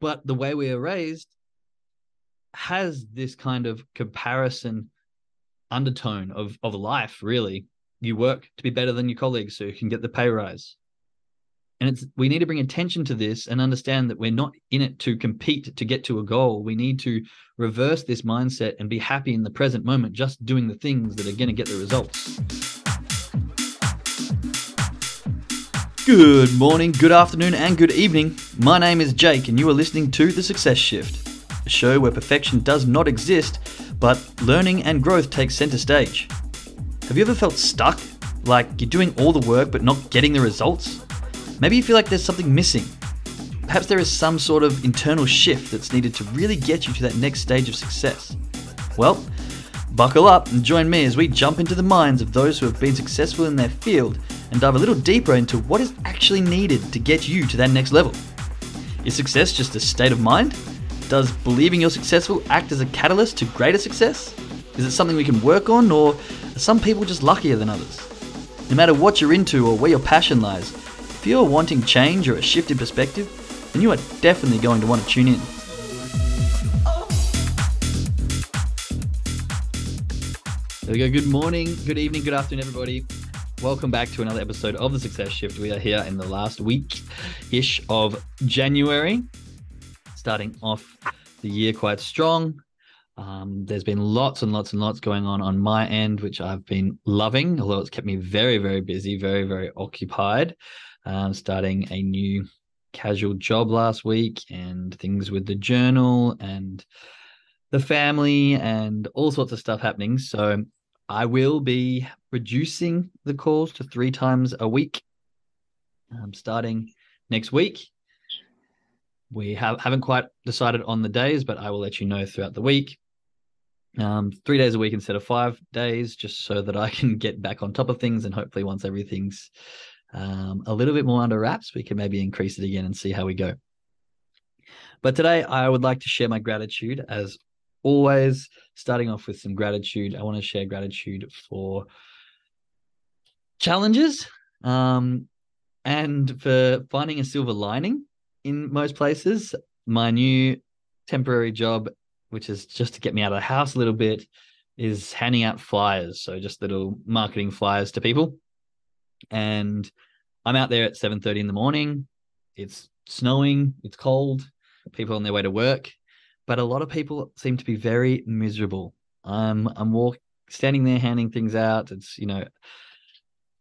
But the way we are raised has this kind of comparison undertone of of life really. You work to be better than your colleagues so you can get the pay rise. And it's we need to bring attention to this and understand that we're not in it to compete to get to a goal. We need to reverse this mindset and be happy in the present moment just doing the things that are going to get the results good morning good afternoon and good evening my name is jake and you are listening to the success shift a show where perfection does not exist but learning and growth take center stage have you ever felt stuck like you're doing all the work but not getting the results Maybe you feel like there's something missing. Perhaps there is some sort of internal shift that's needed to really get you to that next stage of success. Well, buckle up and join me as we jump into the minds of those who have been successful in their field and dive a little deeper into what is actually needed to get you to that next level. Is success just a state of mind? Does believing you're successful act as a catalyst to greater success? Is it something we can work on, or are some people just luckier than others? No matter what you're into or where your passion lies, if you're wanting change or a shift in perspective, then you are definitely going to want to tune in. There we go. Good morning, good evening, good afternoon, everybody. Welcome back to another episode of the Success Shift. We are here in the last week ish of January, starting off the year quite strong. Um, there's been lots and lots and lots going on on my end, which I've been loving, although it's kept me very, very busy, very, very occupied um, starting a new casual job last week and things with the journal and the family and all sorts of stuff happening. So I will be reducing the calls to three times a week um, starting next week. We have, haven't quite decided on the days, but I will let you know throughout the week. Um, three days a week instead of five days, just so that I can get back on top of things. And hopefully, once everything's um, a little bit more under wraps, we can maybe increase it again and see how we go. But today, I would like to share my gratitude as always, starting off with some gratitude. I want to share gratitude for challenges um, and for finding a silver lining in most places. My new temporary job, which is just to get me out of the house a little bit, is handing out flyers. So just little marketing flyers to people and I'm out there at 7:30 in the morning. It's snowing, it's cold, people on their way to work, but a lot of people seem to be very miserable. Um, I'm standing there handing things out. It's you know,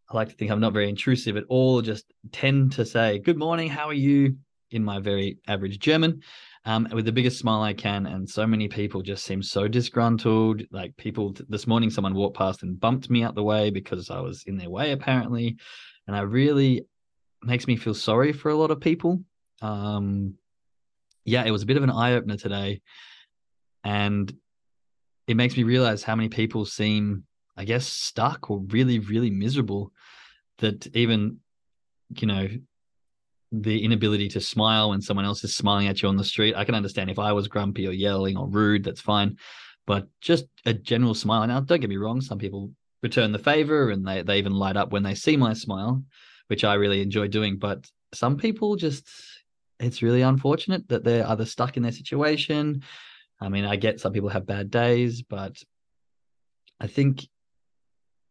I like to think I'm not very intrusive at all. Just tend to say good morning, how are you in my very average German. Um, with the biggest smile I can. And so many people just seem so disgruntled. Like people this morning, someone walked past and bumped me out the way because I was in their way, apparently. And I really makes me feel sorry for a lot of people. Um, yeah, it was a bit of an eye opener today. And it makes me realize how many people seem, I guess, stuck or really, really miserable that even, you know, the inability to smile when someone else is smiling at you on the street. I can understand if I was grumpy or yelling or rude, that's fine. But just a general smile. Now, don't get me wrong, some people return the favor and they, they even light up when they see my smile, which I really enjoy doing. But some people just, it's really unfortunate that they're either stuck in their situation. I mean, I get some people have bad days, but I think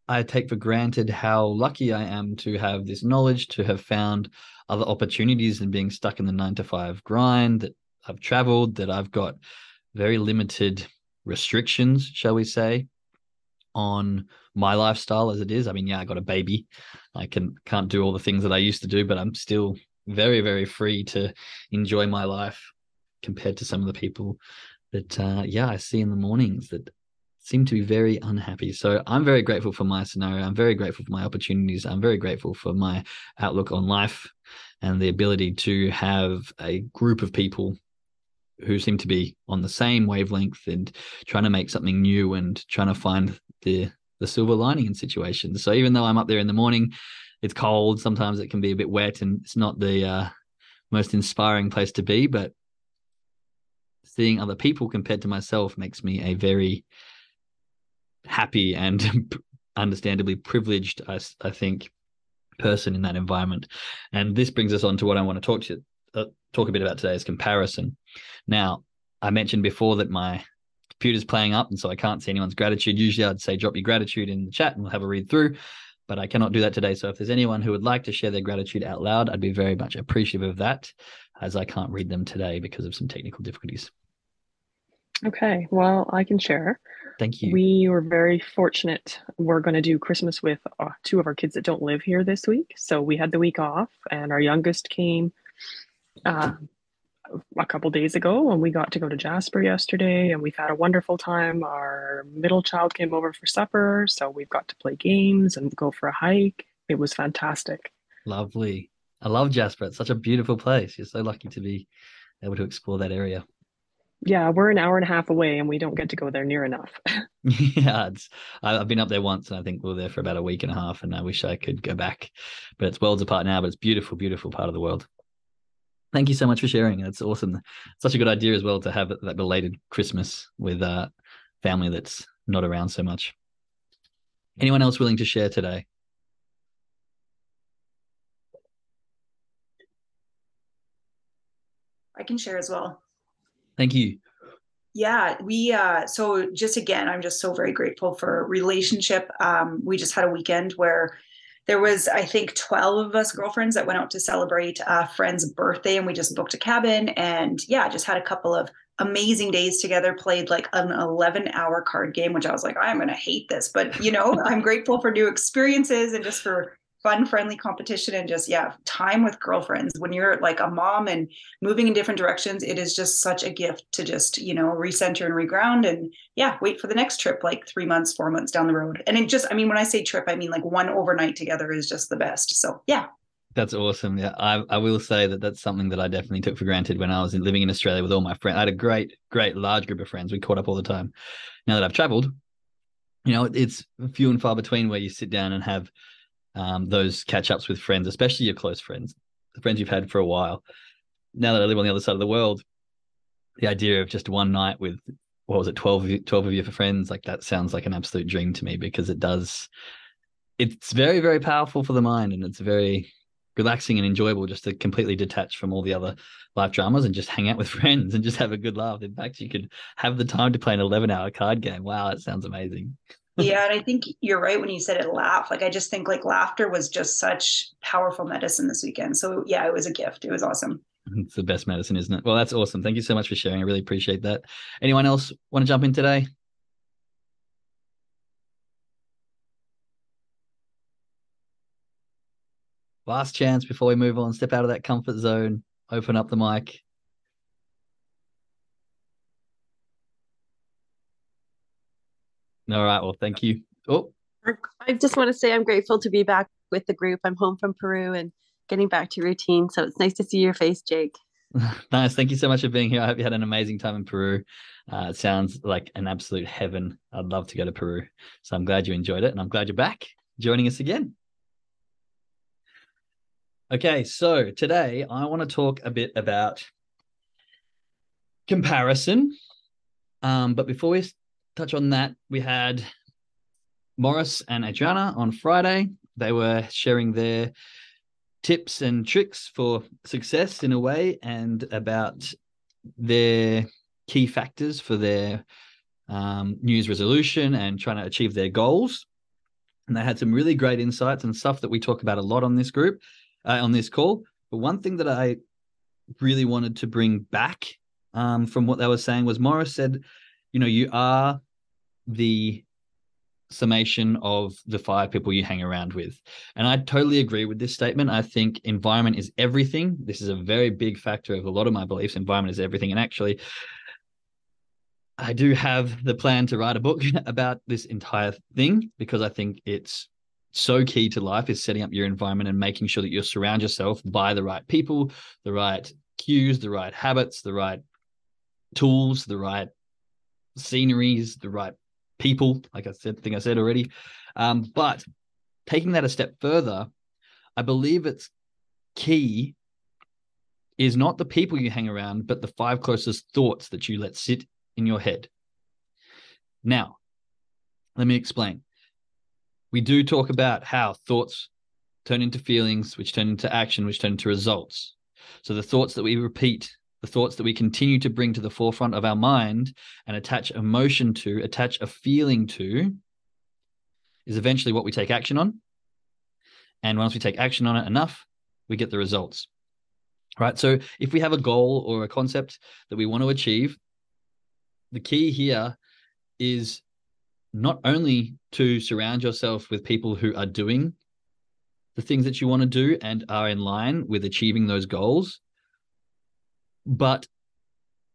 I take for granted how lucky I am to have this knowledge, to have found other opportunities than being stuck in the nine to five grind, that I've traveled, that I've got very limited restrictions, shall we say, on my lifestyle as it is. I mean, yeah, I got a baby. I can can't do all the things that I used to do, but I'm still very, very free to enjoy my life compared to some of the people that uh, yeah, I see in the mornings that seem to be very unhappy. So I'm very grateful for my scenario. I'm very grateful for my opportunities. I'm very grateful for my outlook on life and the ability to have a group of people who seem to be on the same wavelength and trying to make something new and trying to find the the silver lining in situations. So even though I'm up there in the morning, it's cold. Sometimes it can be a bit wet, and it's not the uh, most inspiring place to be. But seeing other people compared to myself makes me a very happy and understandably privileged, I, I think, person in that environment. And this brings us on to what I want to talk to uh, talk a bit about today is comparison. Now, I mentioned before that my computer's playing up, and so I can't see anyone's gratitude. Usually, I'd say drop your gratitude in the chat, and we'll have a read through. But I cannot do that today. So if there's anyone who would like to share their gratitude out loud, I'd be very much appreciative of that, as I can't read them today because of some technical difficulties. Okay, well, I can share. Thank you. We were very fortunate. We're going to do Christmas with uh, two of our kids that don't live here this week. So we had the week off, and our youngest came uh, a couple days ago, and we got to go to Jasper yesterday, and we've had a wonderful time. Our middle child came over for supper, so we've got to play games and go for a hike. It was fantastic. Lovely. I love Jasper. It's such a beautiful place. You're so lucky to be able to explore that area yeah, we're an hour and a half away and we don't get to go there near enough. yeah, it's, I've been up there once and I think we were there for about a week and a half and I wish I could go back. But it's worlds apart now, but it's beautiful, beautiful part of the world. Thank you so much for sharing. It's awesome. Such a good idea as well to have that belated Christmas with a family that's not around so much. Anyone else willing to share today? I can share as well. Thank you. Yeah, we uh so just again, I'm just so very grateful for relationship. Um we just had a weekend where there was I think 12 of us girlfriends that went out to celebrate a friend's birthday and we just booked a cabin and yeah, just had a couple of amazing days together played like an 11 hour card game which i was like i'm going to hate this but you know i'm grateful for new experiences and just for fun, friendly competition and just, yeah, time with girlfriends. When you're like a mom and moving in different directions, it is just such a gift to just, you know, recenter and reground and, yeah, wait for the next trip like three months, four months down the road. And it just, I mean, when I say trip, I mean like one overnight together is just the best. So, yeah. That's awesome. Yeah, I, I will say that that's something that I definitely took for granted when I was in, living in Australia with all my friends. I had a great, great large group of friends. We caught up all the time. Now that I've traveled, you know, it's few and far between where you sit down and have um, those catch ups with friends, especially your close friends, the friends you've had for a while. Now that I live on the other side of the world, the idea of just one night with what was it 12 of you, 12 of you for friends like that sounds like an absolute dream to me because it does it's very very powerful for the mind and it's very relaxing and enjoyable just to completely detach from all the other life dramas and just hang out with friends and just have a good laugh. In fact you could have the time to play an 11 hour card game. Wow it sounds amazing yeah and i think you're right when you said it laugh. Like i just think like laughter was just such powerful medicine this weekend. So yeah it was a gift. It was awesome. It's the best medicine isn't it? Well that's awesome. Thank you so much for sharing. I really appreciate that. Anyone else want to jump in today? Last chance before we move on. Step out of that comfort zone. Open up the mic All right. Well, thank you. Oh, I just want to say I'm grateful to be back with the group. I'm home from Peru and getting back to routine. So it's nice to see your face, Jake. nice. Thank you so much for being here. I hope you had an amazing time in Peru. Uh, it sounds like an absolute heaven. I'd love to go to Peru. So I'm glad you enjoyed it and I'm glad you're back joining us again. Okay, so today I want to talk a bit about comparison. Um, but before we touch on that, we had Morris and Adriana on Friday. They were sharing their tips and tricks for success in a way and about their key factors for their um, New Year's resolution and trying to achieve their goals. And they had some really great insights and stuff that we talk about a lot on this group, uh, on this call. But one thing that I really wanted to bring back um, from what they were saying was Morris said, you know, you are the summation of the five people you hang around with. And I totally agree with this statement. I think environment is everything. This is a very big factor of a lot of my beliefs. Environment is everything. And actually, I do have the plan to write a book about this entire thing because I think it's so key to life is setting up your environment and making sure that you surround yourself by the right people, the right cues, the right habits, the right tools, the right sceneries, the right people, like I said, think I said already. Um, but taking that a step further, I believe it's key is not the people you hang around, but the five closest thoughts that you let sit in your head. Now, let me explain. We do talk about how thoughts turn into feelings, which turn into action, which turn into results. So the thoughts that we repeat, the thoughts that we continue to bring to the forefront of our mind and attach emotion to, attach a feeling to, is eventually what we take action on. And once we take action on it enough, we get the results. Right. So if we have a goal or a concept that we want to achieve, the key here is not only to surround yourself with people who are doing the things that you want to do and are in line with achieving those goals, but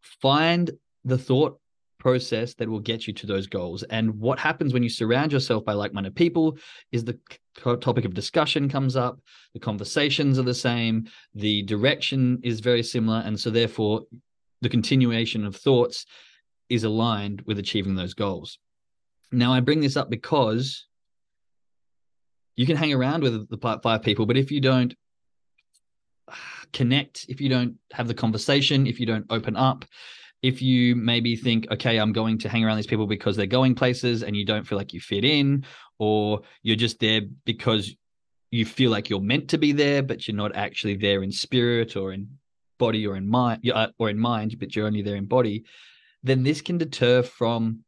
find the thought process that will get you to those goals. And what happens when you surround yourself by like minded people is the topic of discussion comes up, the conversations are the same, the direction is very similar. And so, therefore, the continuation of thoughts is aligned with achieving those goals. Now, I bring this up because you can hang around with the five people, but if you don't connect, if you don't have the conversation, if you don't open up, if you maybe think, okay, I'm going to hang around these people because they're going places and you don't feel like you fit in, or you're just there because you feel like you're meant to be there, but you're not actually there in spirit or in body or in mind, uh, or in mind, but you're only there in body, then this can deter from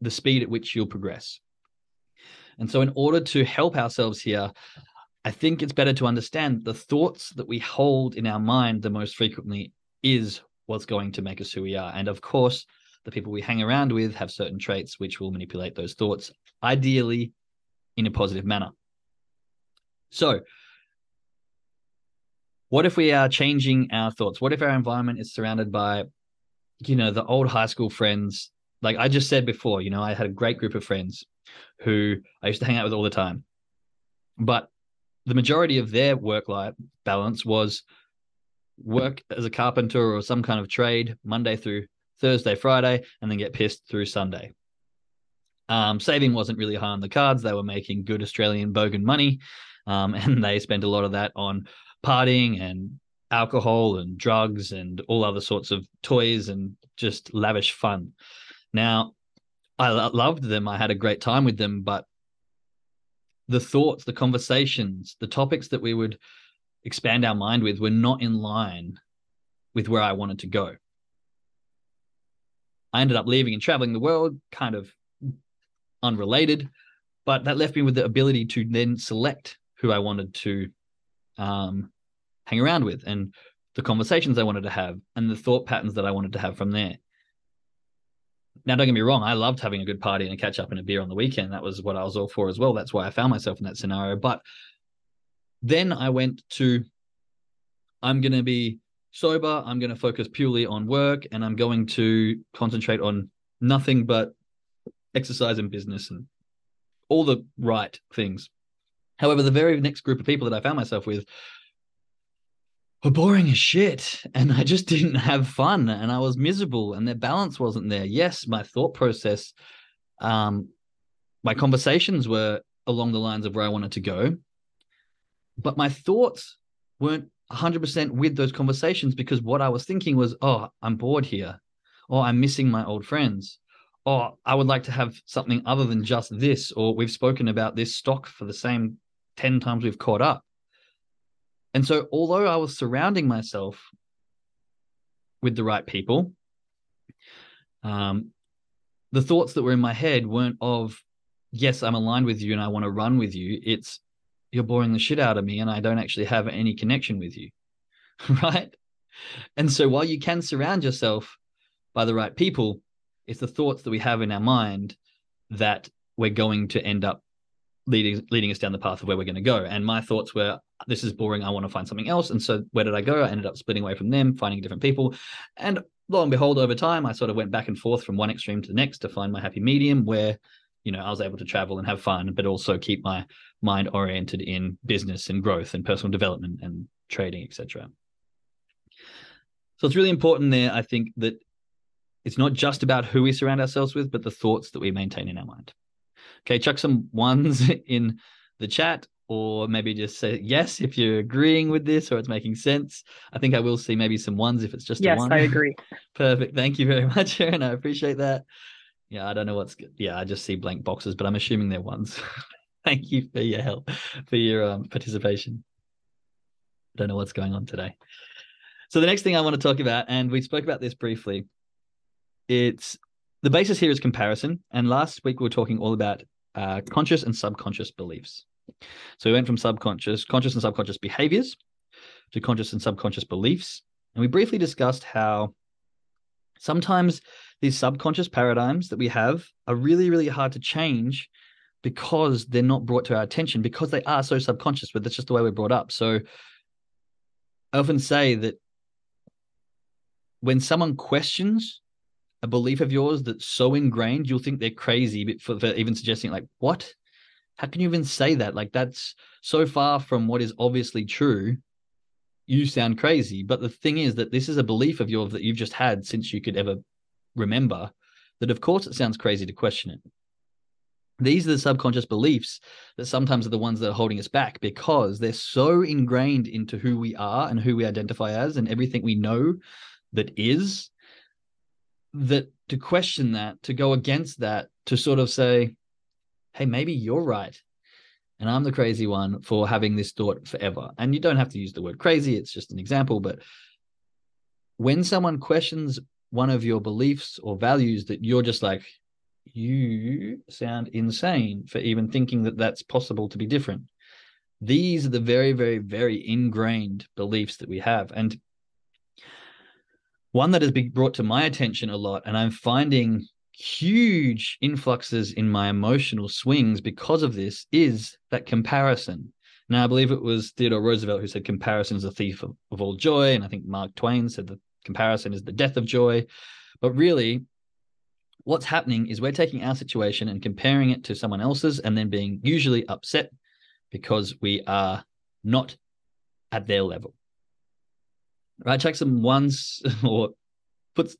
the speed at which you'll progress. And so, in order to help ourselves here, I think it's better to understand the thoughts that we hold in our mind the most frequently is what's going to make us who we are. And of course, the people we hang around with have certain traits which will manipulate those thoughts, ideally in a positive manner. So, what if we are changing our thoughts? What if our environment is surrounded by, you know, the old high school friends? Like I just said before, you know, I had a great group of friends who I used to hang out with all the time. But the majority of their work life balance was work as a carpenter or some kind of trade Monday through Thursday, Friday, and then get pissed through Sunday. Um, saving wasn't really high on the cards. They were making good Australian bogan money, um, and they spent a lot of that on partying and alcohol and drugs and all other sorts of toys and just lavish fun. Now, I loved them. I had a great time with them, but the thoughts, the conversations, the topics that we would expand our mind with were not in line with where I wanted to go. I ended up leaving and traveling the world, kind of unrelated, but that left me with the ability to then select who I wanted to um, hang around with and the conversations I wanted to have and the thought patterns that I wanted to have from there. Now, don't get me wrong, I loved having a good party and a catch up and a beer on the weekend. That was what I was all for as well. That's why I found myself in that scenario. But then I went to, I'm going to be sober. I'm going to focus purely on work and I'm going to concentrate on nothing but exercise and business and all the right things. However, the very next group of people that I found myself with were boring as shit. And I just didn't have fun and I was miserable and their balance wasn't there. Yes, my thought process, um, my conversations were along the lines of where I wanted to go but my thoughts weren't 100% with those conversations because what I was thinking was, oh, I'm bored here, or I'm missing my old friends, or I would like to have something other than just this, or we've spoken about this stock for the same 10 times we've caught up. And so, although I was surrounding myself with the right people, um, the thoughts that were in my head weren't of, yes, I'm aligned with you and I want to run with you. It's, you're boring the shit out of me and I don't actually have any connection with you. right? And so while you can surround yourself by the right people, it's the thoughts that we have in our mind that we're going to end up leading leading us down the path of where we're going to go. And my thoughts were, this is boring. I want to find something else. And so where did I go? I ended up splitting away from them, finding different people. And lo and behold, over time, I sort of went back and forth from one extreme to the next to find my happy medium where you know, I was able to travel and have fun, but also keep my mind oriented in business and growth and personal development and trading, etc. So it's really important there, I think, that it's not just about who we surround ourselves with, but the thoughts that we maintain in our mind. Okay, chuck some ones in the chat, or maybe just say yes if you're agreeing with this or it's making sense. I think I will see maybe some ones if it's just yes, a one. I agree. Perfect. Thank you very much, Aaron. I appreciate that. Yeah, I don't know what's good. Yeah, I just see blank boxes, but I'm assuming they're ones. Thank you for your help, for your um, participation. I don't know what's going on today. So the next thing I want to talk about, and we spoke about this briefly, it's the basis here is comparison. And last week we were talking all about uh, conscious and subconscious beliefs. So we went from subconscious, conscious and subconscious behaviors to conscious and subconscious beliefs. And we briefly discussed how sometimes these subconscious paradigms that we have are really, really hard to change because they're not brought to our attention because they are so subconscious, but that's just the way we're brought up. So I often say that when someone questions a belief of yours that's so ingrained, you'll think they're crazy for, for even suggesting, like, what? How can you even say that? Like, that's so far from what is obviously true. You sound crazy. But the thing is that this is a belief of yours that you've just had since you could ever remember, that of course it sounds crazy to question it. These are the subconscious beliefs that sometimes are the ones that are holding us back because they're so ingrained into who we are and who we identify as and everything we know that is that to question that, to go against that, to sort of say, hey, maybe you're right. And I'm the crazy one for having this thought forever. And you don't have to use the word crazy, it's just an example. But when someone questions one of your beliefs or values that you're just like, you sound insane for even thinking that that's possible to be different. These are the very, very, very ingrained beliefs that we have. And one that has been brought to my attention a lot, and I'm finding huge influxes in my emotional swings because of this, is that comparison. Now, I believe it was Theodore Roosevelt who said comparison is a thief of, of all joy. And I think Mark Twain said that comparison is the death of joy. But really, what's happening is we're taking our situation and comparing it to someone else's and then being usually upset because we are not at their level right? Check some ones or put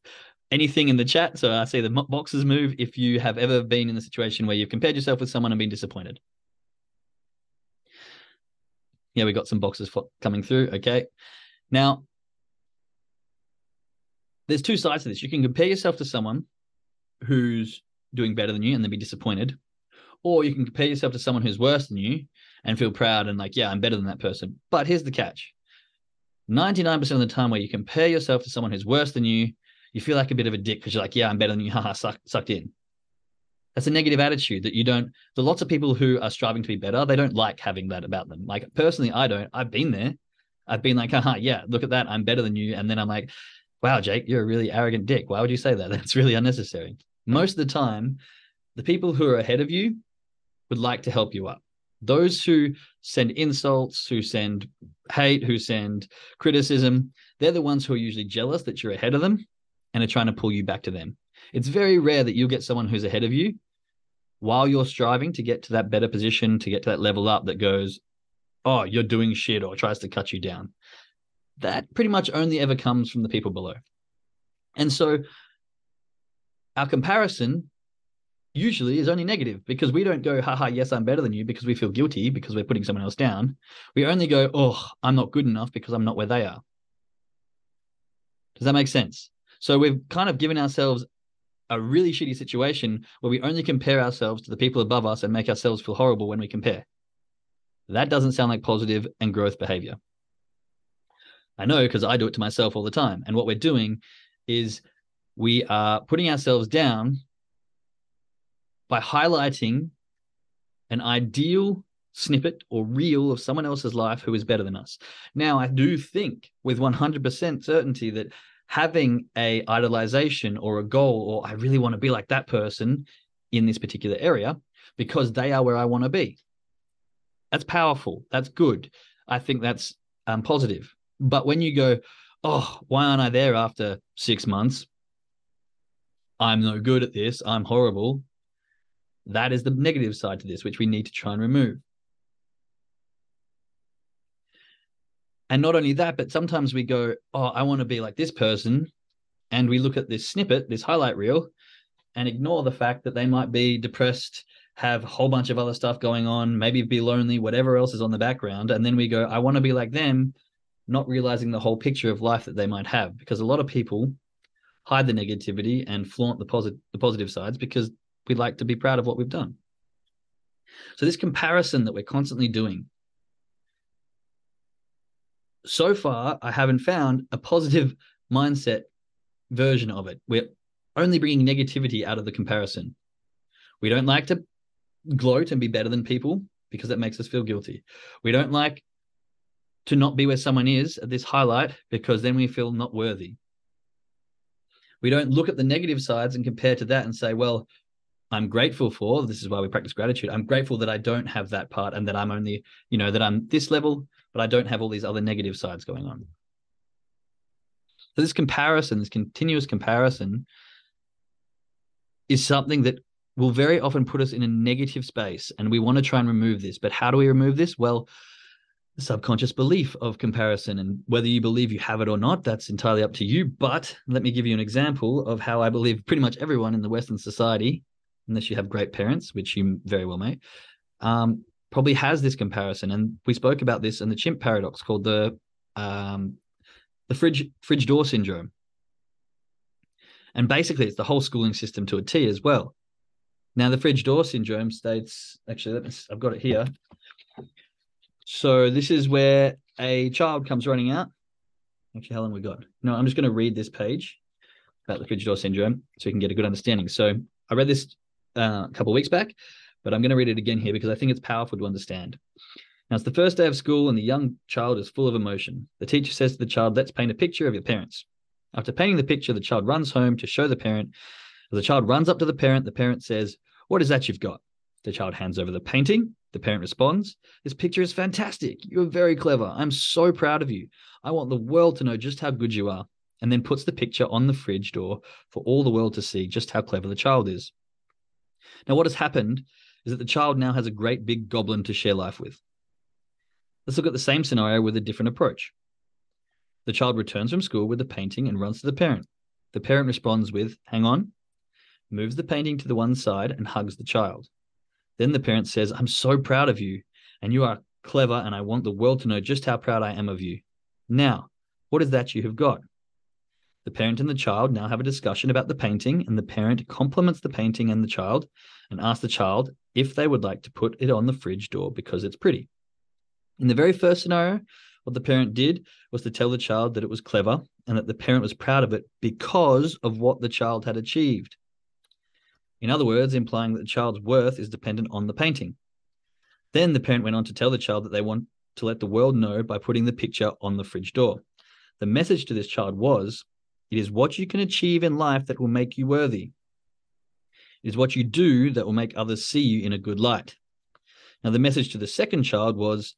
anything in the chat. So I see the boxes move if you have ever been in a situation where you've compared yourself with someone and been disappointed. Yeah, we got some boxes coming through. Okay. Now, there's two sides to this. You can compare yourself to someone who's doing better than you and then be disappointed, or you can compare yourself to someone who's worse than you and feel proud and like, yeah, I'm better than that person. But here's the catch 99% of the time where you compare yourself to someone who's worse than you, you feel like a bit of a dick because you're like, yeah, I'm better than you. Haha, suck, sucked in. That's a negative attitude that you don't. Are lots of people who are striving to be better. They don't like having that about them. Like personally, I don't. I've been there. I've been like, haha, yeah, look at that. I'm better than you. And then I'm like, wow, Jake, you're a really arrogant dick. Why would you say that? That's really unnecessary. Most of the time, the people who are ahead of you would like to help you up. Those who send insults, who send hate, who send criticism, they're the ones who are usually jealous that you're ahead of them and are trying to pull you back to them. It's very rare that you'll get someone who's ahead of you while you're striving to get to that better position, to get to that level up that goes, oh, you're doing shit or tries to cut you down. That pretty much only ever comes from the people below. And so our comparison usually is only negative because we don't go, haha, yes, I'm better than you because we feel guilty because we're putting someone else down. We only go, oh, I'm not good enough because I'm not where they are. Does that make sense? So we've kind of given ourselves a really shitty situation where we only compare ourselves to the people above us and make ourselves feel horrible when we compare. That doesn't sound like positive and growth behavior. I know because I do it to myself all the time. And what we're doing is we are putting ourselves down by highlighting an ideal snippet or reel of someone else's life who is better than us. Now, I do think with 100% certainty that having a idolization or a goal or I really want to be like that person in this particular area because they are where I want to be. That's powerful. That's good. I think that's um, positive. But when you go, oh, why aren't I there after six months? I'm no good at this. I'm horrible. That is the negative side to this, which we need to try and remove. And not only that, but sometimes we go, oh, I want to be like this person. And we look at this snippet, this highlight reel, and ignore the fact that they might be depressed, have a whole bunch of other stuff going on, maybe be lonely, whatever else is on the background. And then we go, I want to be like them, not realizing the whole picture of life that they might have. Because a lot of people hide the negativity and flaunt the positive the positive sides because we like to be proud of what we've done. So, this comparison that we're constantly doing so far, I haven't found a positive mindset version of it. We're only bringing negativity out of the comparison. We don't like to gloat and be better than people because that makes us feel guilty. We don't like to not be where someone is at this highlight because then we feel not worthy. We don't look at the negative sides and compare to that and say, well, I'm grateful for this is why we practice gratitude. I'm grateful that I don't have that part and that I'm only, you know, that I'm this level, but I don't have all these other negative sides going on. So this comparison, this continuous comparison is something that will very often put us in a negative space and we want to try and remove this. But how do we remove this? Well, the subconscious belief of comparison and whether you believe you have it or not, that's entirely up to you. But let me give you an example of how I believe pretty much everyone in the Western society, unless you have great parents, which you very well may, um, probably has this comparison. And we spoke about this in the chimp paradox called the um, the fridge fridge door syndrome. And basically, it's the whole schooling system to a T as well. Now, the fridge door syndrome states actually, me, I've got it here. So this is where a child comes running out. Actually, how long we got? No, I'm just going to read this page about the fridge door syndrome so you can get a good understanding. So I read this uh, a couple of weeks back, but I'm going to read it again here because I think it's powerful to understand. Now, it's the first day of school and the young child is full of emotion. The teacher says to the child, Let's paint a picture of your parents. After painting the picture, the child runs home to show the parent. As the child runs up to the parent, the parent says, What is that you've got? The child hands over the painting. The parent responds, This picture is fantastic. You're very clever. I'm so proud of you. I want the world to know just how good you are. And then puts the picture on the fridge door for all the world to see just how clever the child is. Now, what has happened is that the child now has a great big goblin to share life with. Let's look at the same scenario with a different approach. The child returns from school with the painting and runs to the parent. The parent responds with, Hang on, moves the painting to the one side and hugs the child. Then the parent says, I'm so proud of you, and you are clever, and I want the world to know just how proud I am of you. Now, what is that you have got? The parent and the child now have a discussion about the painting, and the parent compliments the painting and the child and asks the child if they would like to put it on the fridge door because it's pretty. In the very first scenario, what the parent did was to tell the child that it was clever and that the parent was proud of it because of what the child had achieved. In other words, implying that the child's worth is dependent on the painting. Then the parent went on to tell the child that they want to let the world know by putting the picture on the fridge door. The message to this child was it is what you can achieve in life that will make you worthy. It is what you do that will make others see you in a good light. Now, the message to the second child was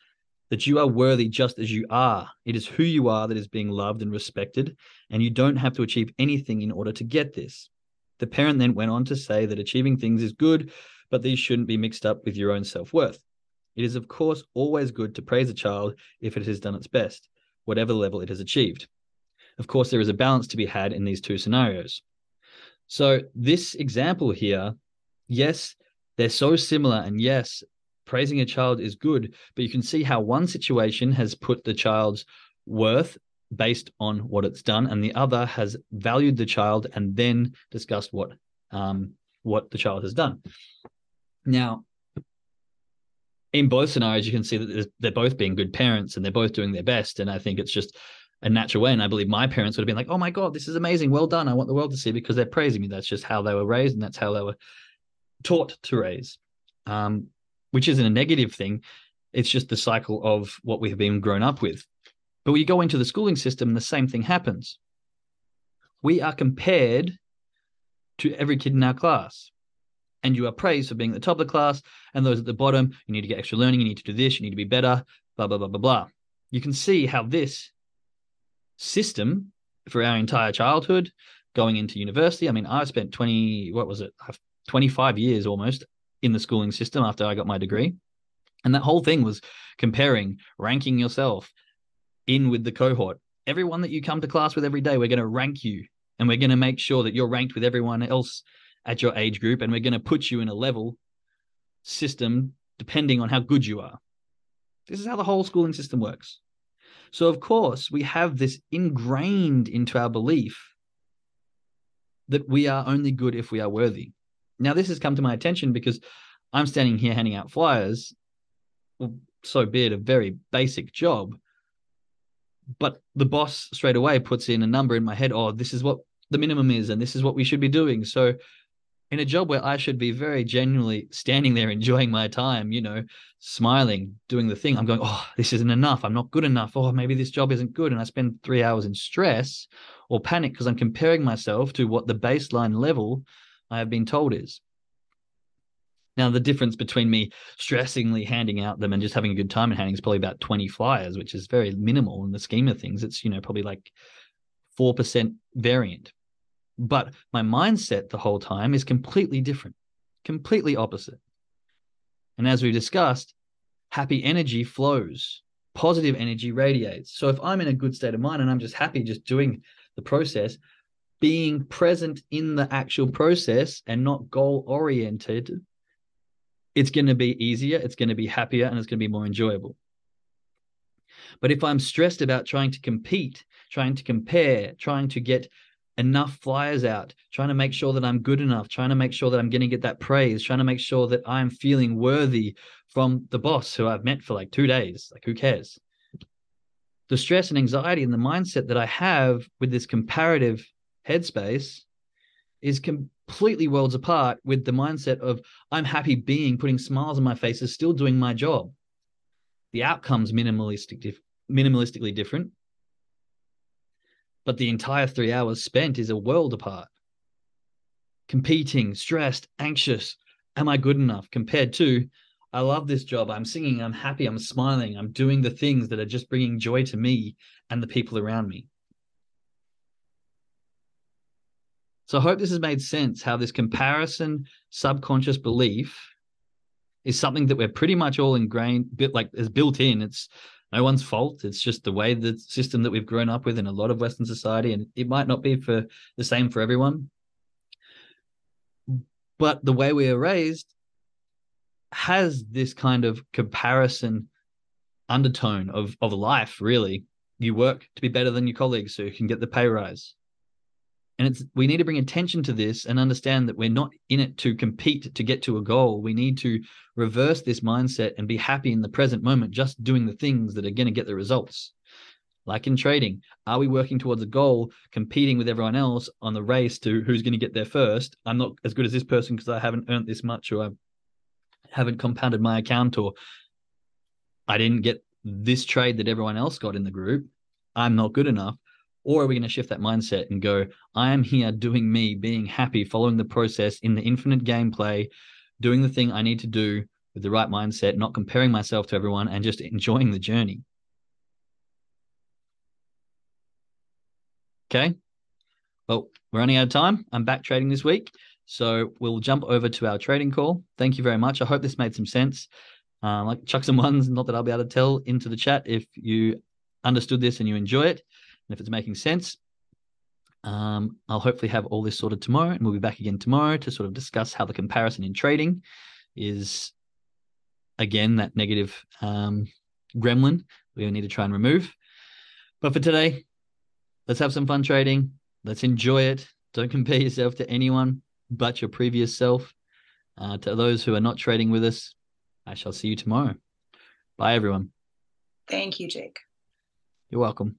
that you are worthy just as you are. It is who you are that is being loved and respected, and you don't have to achieve anything in order to get this. The parent then went on to say that achieving things is good, but these shouldn't be mixed up with your own self worth. It is, of course, always good to praise a child if it has done its best, whatever level it has achieved. Of course, there is a balance to be had in these two scenarios. So, this example here, yes, they're so similar. And yes, praising a child is good, but you can see how one situation has put the child's worth based on what it's done, and the other has valued the child and then discussed what um, what the child has done. Now, in both scenarios, you can see that they're both being good parents and they're both doing their best. And I think it's just a natural way. And I believe my parents would have been like, "Oh my god, this is amazing! Well done! I want the world to see because they're praising me." That's just how they were raised, and that's how they were taught to raise, um, which isn't a negative thing. It's just the cycle of what we have been grown up with. But we go into the schooling system, and the same thing happens. We are compared to every kid in our class. And you are praised for being at the top of the class, and those at the bottom, you need to get extra learning, you need to do this, you need to be better, blah, blah, blah, blah, blah. You can see how this system for our entire childhood going into university. I mean, I spent 20, what was it, 25 years almost in the schooling system after I got my degree. And that whole thing was comparing, ranking yourself, in with the cohort. Everyone that you come to class with every day, we're going to rank you and we're going to make sure that you're ranked with everyone else at your age group. And we're going to put you in a level system depending on how good you are. This is how the whole schooling system works. So, of course, we have this ingrained into our belief that we are only good if we are worthy. Now, this has come to my attention because I'm standing here handing out flyers. So be it, a very basic job. but the boss straight away puts in a number in my head. Oh, this is what the minimum is, and this is what we should be doing. So, in a job where I should be very genuinely standing there enjoying my time, you know, smiling, doing the thing, I'm going, oh, this isn't enough. I'm not good enough. Oh, maybe this job isn't good. And I spend three hours in stress or panic because I'm comparing myself to what the baseline level I have been told is. Now, the difference between me stressingly handing out them and just having a good time and handing is probably about 20 flyers, which is very minimal in the scheme of things. It's, you know, probably like 4% variant. But my mindset the whole time is completely different, completely opposite. And as we've discussed, happy energy flows, positive energy radiates. So if I'm in a good state of mind and I'm just happy just doing the process, being present in the actual process and not goal oriented it's going to be easier, it's going to be happier, and it's going to be more enjoyable. But if I'm stressed about trying to compete, trying to compare, trying to get enough flyers out, trying to make sure that I'm good enough, trying to make sure that I'm going to get that praise, trying to make sure that I'm feeling worthy from the boss who I've met for like two days, like who cares? The stress and anxiety and the mindset that I have with this comparative headspace is completely worlds apart with the mindset of I'm happy being, putting smiles on my face, is still doing my job. The outcome's minimalistic, minimalistically different, but the entire three hours spent is a world apart. Competing, stressed, anxious. Am I good enough? Compared to, I love this job. I'm singing. I'm happy. I'm smiling. I'm doing the things that are just bringing joy to me and the people around me. So I hope this has made sense how this comparison subconscious belief is something that we're pretty much all ingrained, bit like is built in. It's no one's fault. It's just the way the system that we've grown up with in a lot of Western society, and it might not be for the same for everyone. But the way we are raised has this kind of comparison undertone of of life. Really, you work to be better than your colleagues so you can get the pay rise and it's we need to bring attention to this and understand that we're not in it to compete to get to a goal. We need to reverse this mindset and be happy in the present moment just doing the things that are going to get the results. Like in trading are we working towards a goal competing with everyone else on the race to who's going to get there first? I'm not as good as this person because i haven't earned this much or i haven't compounded my account or i didn't get this trade that everyone else got in the group. I'm not good enough or are we going to shift that mindset and go, I am here doing me, being happy, following the process in the infinite gameplay, doing the thing I need to do with the right mindset, not comparing myself to everyone and just enjoying the journey? Okay. Well, we're running out of time. I'm back trading this week. So we'll jump over to our trading call. Thank you very much. I hope this made some sense. Uh, like chuck some ones, not that I'll be able to tell into the chat if you understood this and you enjoy it. And if it's making sense, um, I'll hopefully have all this sorted tomorrow, and we'll be back again tomorrow to sort of discuss how the comparison in trading is again that negative um, gremlin we need to try and remove. But for today, let's have some fun trading. Let's enjoy it. Don't compare yourself to anyone but your previous self. Uh, to those who are not trading with us, I shall see you tomorrow. Bye, everyone. Thank you, Jake. You're welcome.